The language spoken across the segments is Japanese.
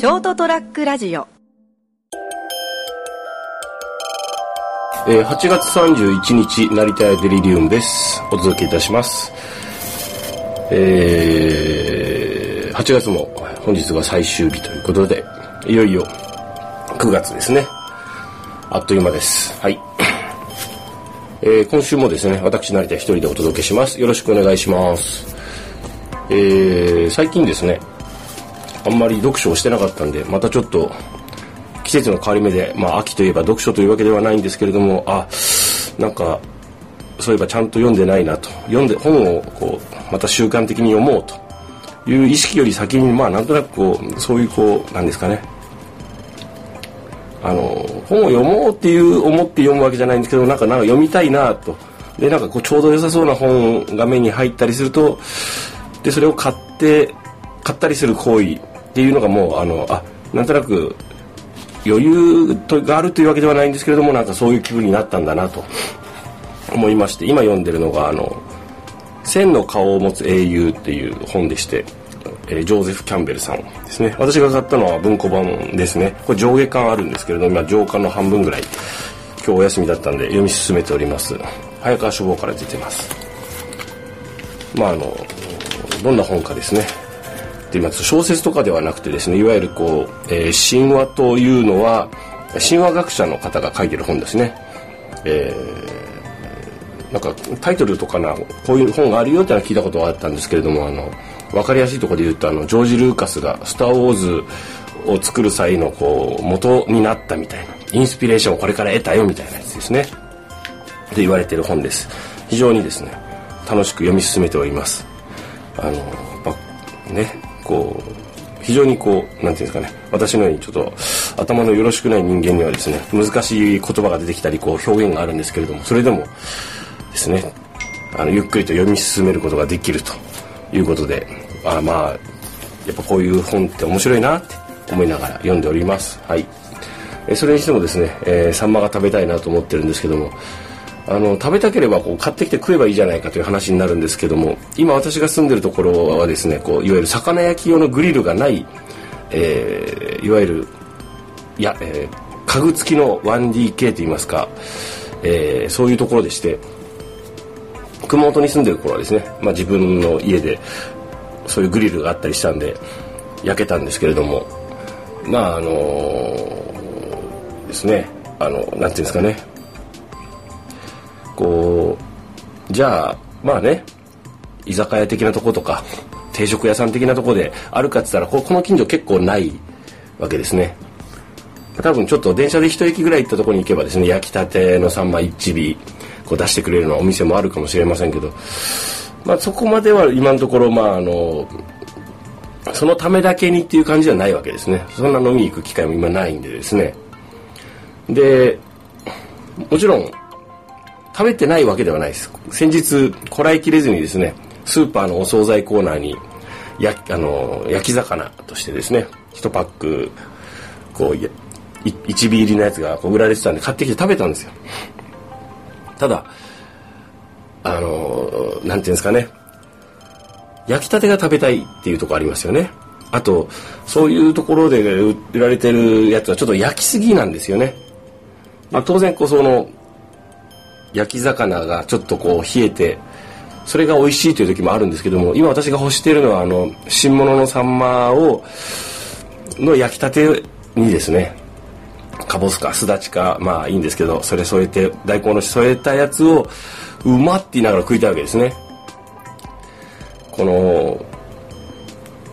ショートトラックラジオえー8月31日、成田屋デリリウムです。お届けいたします。えー8月も本日が最終日ということで、いよいよ9月ですね。あっという間です。はい。えー今週もですね、私成田一人でお届けします。よろしくお願いします。えー最近ですね、あんまり読書をしてなかったんで、またちょっと季節の変わり目で、まあ、秋といえば読書というわけではないんですけれどもあなんかそういえばちゃんと読んでないなと。読んで本をこうまた習慣的に読もうという意識より先にまあなんとなくこうそういうこうなんですかね。あの本を読もうっていう思って読むわけじゃないんですけどなんかなんか読みたいなと。でなんかこうちょうど良さそうな本が目に入ったりするとでそれを買って買ったりする行為っていうのがもうあのあなんとなく余裕があるというわけではないんですけれどもなんかそういう気分になったんだなと思いまして今読んでるのがあの「千の顔を持つ英雄」っていう本でして、えージョーゼフ・キャンベルさんですね。私が買ったのは文庫版ですね。これ上下巻あるんですけれども今上巻の半分ぐらい今日お休みだったんで読み進めております。早川書房から出てます。まああのどんな本かですね。で今小説とかではなくてですねいわゆるこう、えー神話というのは神話学者の方が書いてる本ですね、えーなんかタイトルとかなこういう本があるよってのは聞いたことはあったんですけれどもあの分かりやすいところで言うとあのジョージ・ルーカスが「スター・ウォーズ」を作る際のこう元になったみたいなインスピレーションをこれから得たよみたいなやつですね。で言われてる本です。非常にですね楽しく読み進めております。あのやっぱねこう非常にこうなんていうんですかね私のようにちょっと頭のよろしくない人間にはですね難しい言葉が出てきたりこう表現があるんですけれどもそれでもですねあのゆっくりと読み進めることができるということであまあやっぱこういう本って面白いなって思いながら読んでおります。はい。えそれにしてもですね、えーサンマが食べたいなと思ってるんですけどもあの食べたければこう買ってきて食えばいいじゃないかという話になるんですけども今私が住んでるところはですねこういわゆる魚焼き用のグリルがない、えーいわゆるいや、えー家具付きの 1DK といいますか、えーそういうところでして熊本に住んでる頃はですね、まあ、自分の家でそういうグリルがあったりしたんで焼けたんですけれどもまああのーですねあのなんていうんですかねこうじゃあまあね居酒屋的なとことか定食屋さん的なとこであるかって言ったらここの近所結構ないわけですね。多分ちょっと電車で一駅ぐらい行ったとこに行けばですね焼きたてのサンマ1尾こう出してくれるようなお店もあるかもしれませんけど、まあ、そこまでは今のところまああのそのためだけにっていう感じではないわけですね。そんな飲みに行く機会も今ないんでですね。でもちろん食べてないわけではないです。先日こらえきれずにですねスーパーのお惣菜コーナーにやあの焼き魚としてですね1パックこういい1尾入りのやつがこう売られてたんで買ってきて食べたんですよ。ただあのなんていうんですかね焼きたてが食べたいっていうとこありますよね。あとそういうところで売られてるやつはちょっと焼きすぎなんですよね。まあ、当然こうその焼き魚がちょっとこう冷えてそれが美味しいという時もあるんですけども今私が欲しているのはあの新物のサンマをの焼きたてにですねかぼすかすだちかまあいいんですけどそれ添えて大根の添えたやつをうまって言いながら食いたいわけですね。この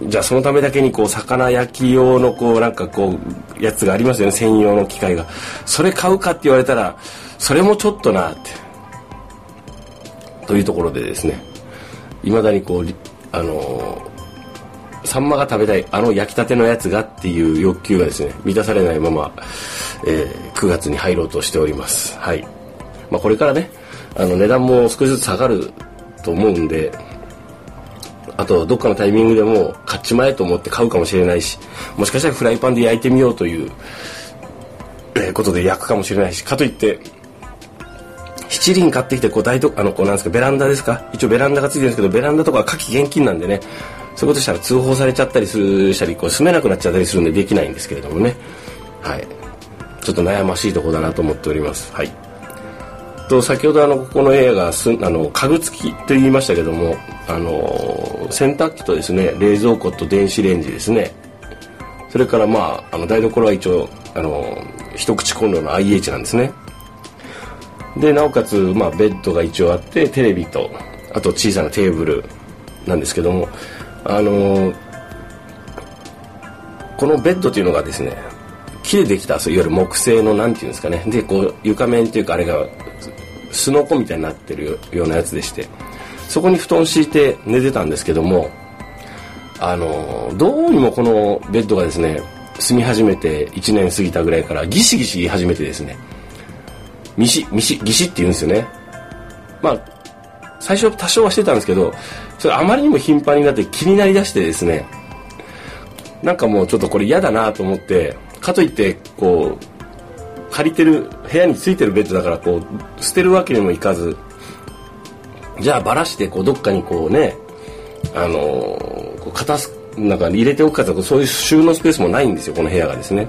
じゃあそのためだけにこう魚焼き用のこうなんかこうやつがありますよね。専用の機械が。それ買うかって言われたらそれもちょっとなって。というところでですね。いまだにこうあのーサンマが食べたいあの焼きたてのやつがっていう欲求がですね満たされないまま、えー9月に入ろうとしております。はい。まあこれからねあの値段も少しずつ下がると思うんであとどっかのタイミングでも買っちまえと思って買うかもしれないしもしかしたらフライパンで焼いてみようという、えーことで焼くかもしれないしかといって七輪買ってきてこう大とあのこうなんですかベランダですか？一応ベランダがついてるんですけどベランダとかは火気厳禁なんでねそういうことしたら通報されちゃったりするしたりこう住めなくなっちゃったりするんでできないんですけれどもね。はい。ちょっと悩ましいとこだなと思っております。はい。と先ほどあのここの部屋がすあの家具付きと言いましたけどもあの洗濯機とですね冷蔵庫と電子レンジですね。それからまああの台所は一応あの一口コンロの IH なんですね。でなおかつ、まあ、ベッドが一応あってテレビとあと小さなテーブルなんですけどもあのこのベッドというのがですね木でできたそういわゆる木製のなんていうんですかね。でこう床面っていうかあれがすのこみたいになってるようなやつでしてそこに布団敷いて寝てたんですけどもあのどうにもこのベッドがですね住み始めて1年過ぎたぐらいからギシギシ言い始めてですねミシミシギシって言うんですよね。まあ最初多少はしてたんですけどそれあまりにも頻繁になって気になりだしてですねなんかもうちょっとこれ嫌だなと思ってかといってこう借りてる部屋についてるベッドだからこう捨てるわけにもいかずじゃあばらしてこうどっかにこうねあの、こう片すなんか入れておくかとかそういう収納スペースもないんですよこの部屋がですね。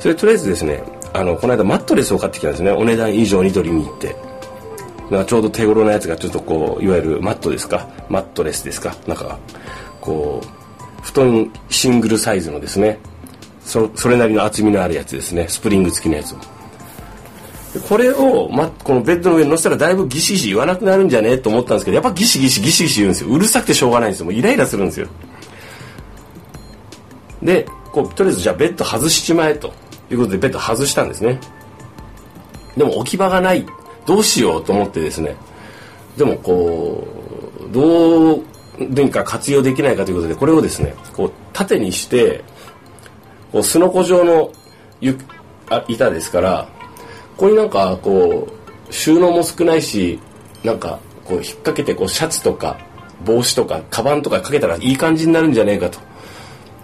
それとりあえずですねあのこの間マットレスを買ってきたんですね。お値段以上に取りに行って。ちょうど手頃なやつがちょっとこういわゆるマットですか？マットレスですか？なんかこう布団シングルサイズのですねそそれなりの厚みのあるやつですね。スプリング付きのやつを。これを、ま、このベッドの上に乗せたらだいぶギシギシ言わなくなるんじゃね？えと思ったんですけどやっぱギシギシギシギシ言うんですよ。うるさくてしょうがないんですよ。もうイライラするんですよ。でこうとりあえずじゃあベッド外しちまえと。いうことでベッド外したんですね。でも置き場がない。どうしようと思ってですね。でもこうどうにか活用できないかということでこれをですねこう縦にしてこうすのこ状のゆあ板ですからここになんかこう収納も少ないしなんかこう引っ掛けてこうシャツとか帽子とかカバンとかかけたらいい感じになるんじゃねえかと。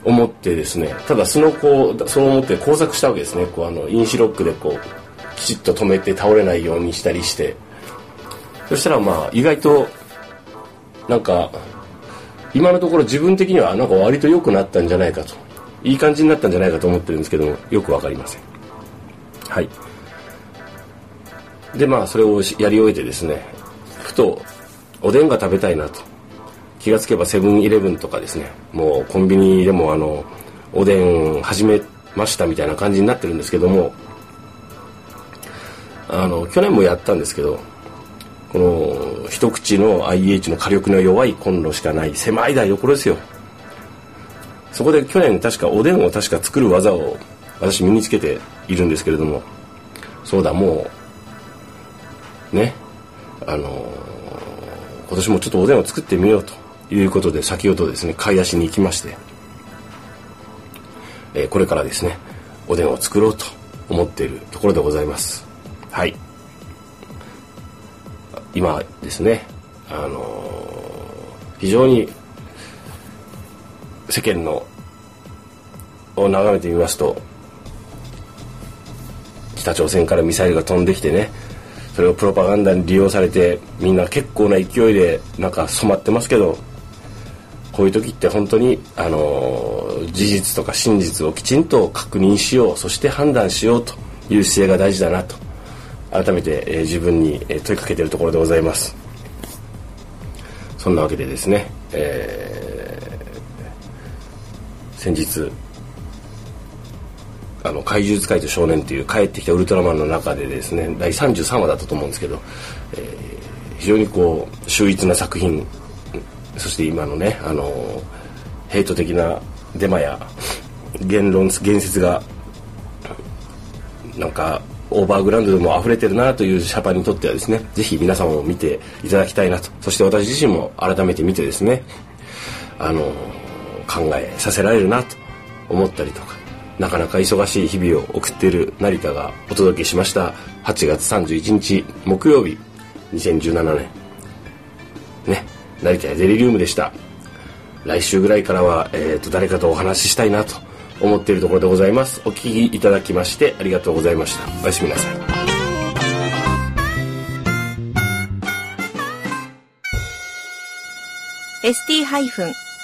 思ってですね。ただその子その思って工作したわけですね。こうあのインシロックでこうきちっと止めて倒れないようにしたりして。そしたらまあ意外となんか今のところ自分的にはなんか割と良くなったんじゃないかと。いい感じになったんじゃないかと思ってるんですけどもよく分かりません。はい。でまあそれをやり終えてですねふとおでんが食べたいなと。気がつけばセブンイレブンとかですねもうコンビニでもあのおでん始めましたみたいな感じになってるんですけどもあの去年もやったんですけどこの一口の IH の火力の弱いコンロしかない狭い台所ですよ。そこで去年確かおでんを確か作る技を私身につけているんですけれどもそうだもうねあの今年もちょっとおでんを作ってみようということで先ほどですね買い出しに行きまして、えー、これからですねおでんを作ろうと思っているところでございます。はい。今ですねあのー、非常に世間のを眺めてみますと北朝鮮からミサイルが飛んできてねそれをプロパガンダに利用されてみんな結構な勢いでなんか染まってますけどこういう時って本当にあのー、事実とか真実をきちんと確認しようそして判断しようという姿勢が大事だなと改めて、えー、自分に、え、問いかけているところでございます。そんなわけでですね、えー、先日あの怪獣使いと少年という帰ってきたウルトラマンの中でですね第33話だったと思うんですけど、えー、非常にこう秀逸な作品。そして今のねあのヘイト的なデマや言論言説がなんかオーバーグラウンドでも溢れてるなというシャパンにとってはですねぜひ皆様も見ていただきたいなと。そして私自身も改めて見てですねあの考えさせられるなと思ったりとかなかなか忙しい日々を送っている成田がお届けしました8月31日木曜日2017年。ね成田やデリリウムでした。来週ぐらいからは、えーと誰かとお話ししたいなと思っているところでございます。お聞きいただきましてありがとうございました。おやすみなさい。ST-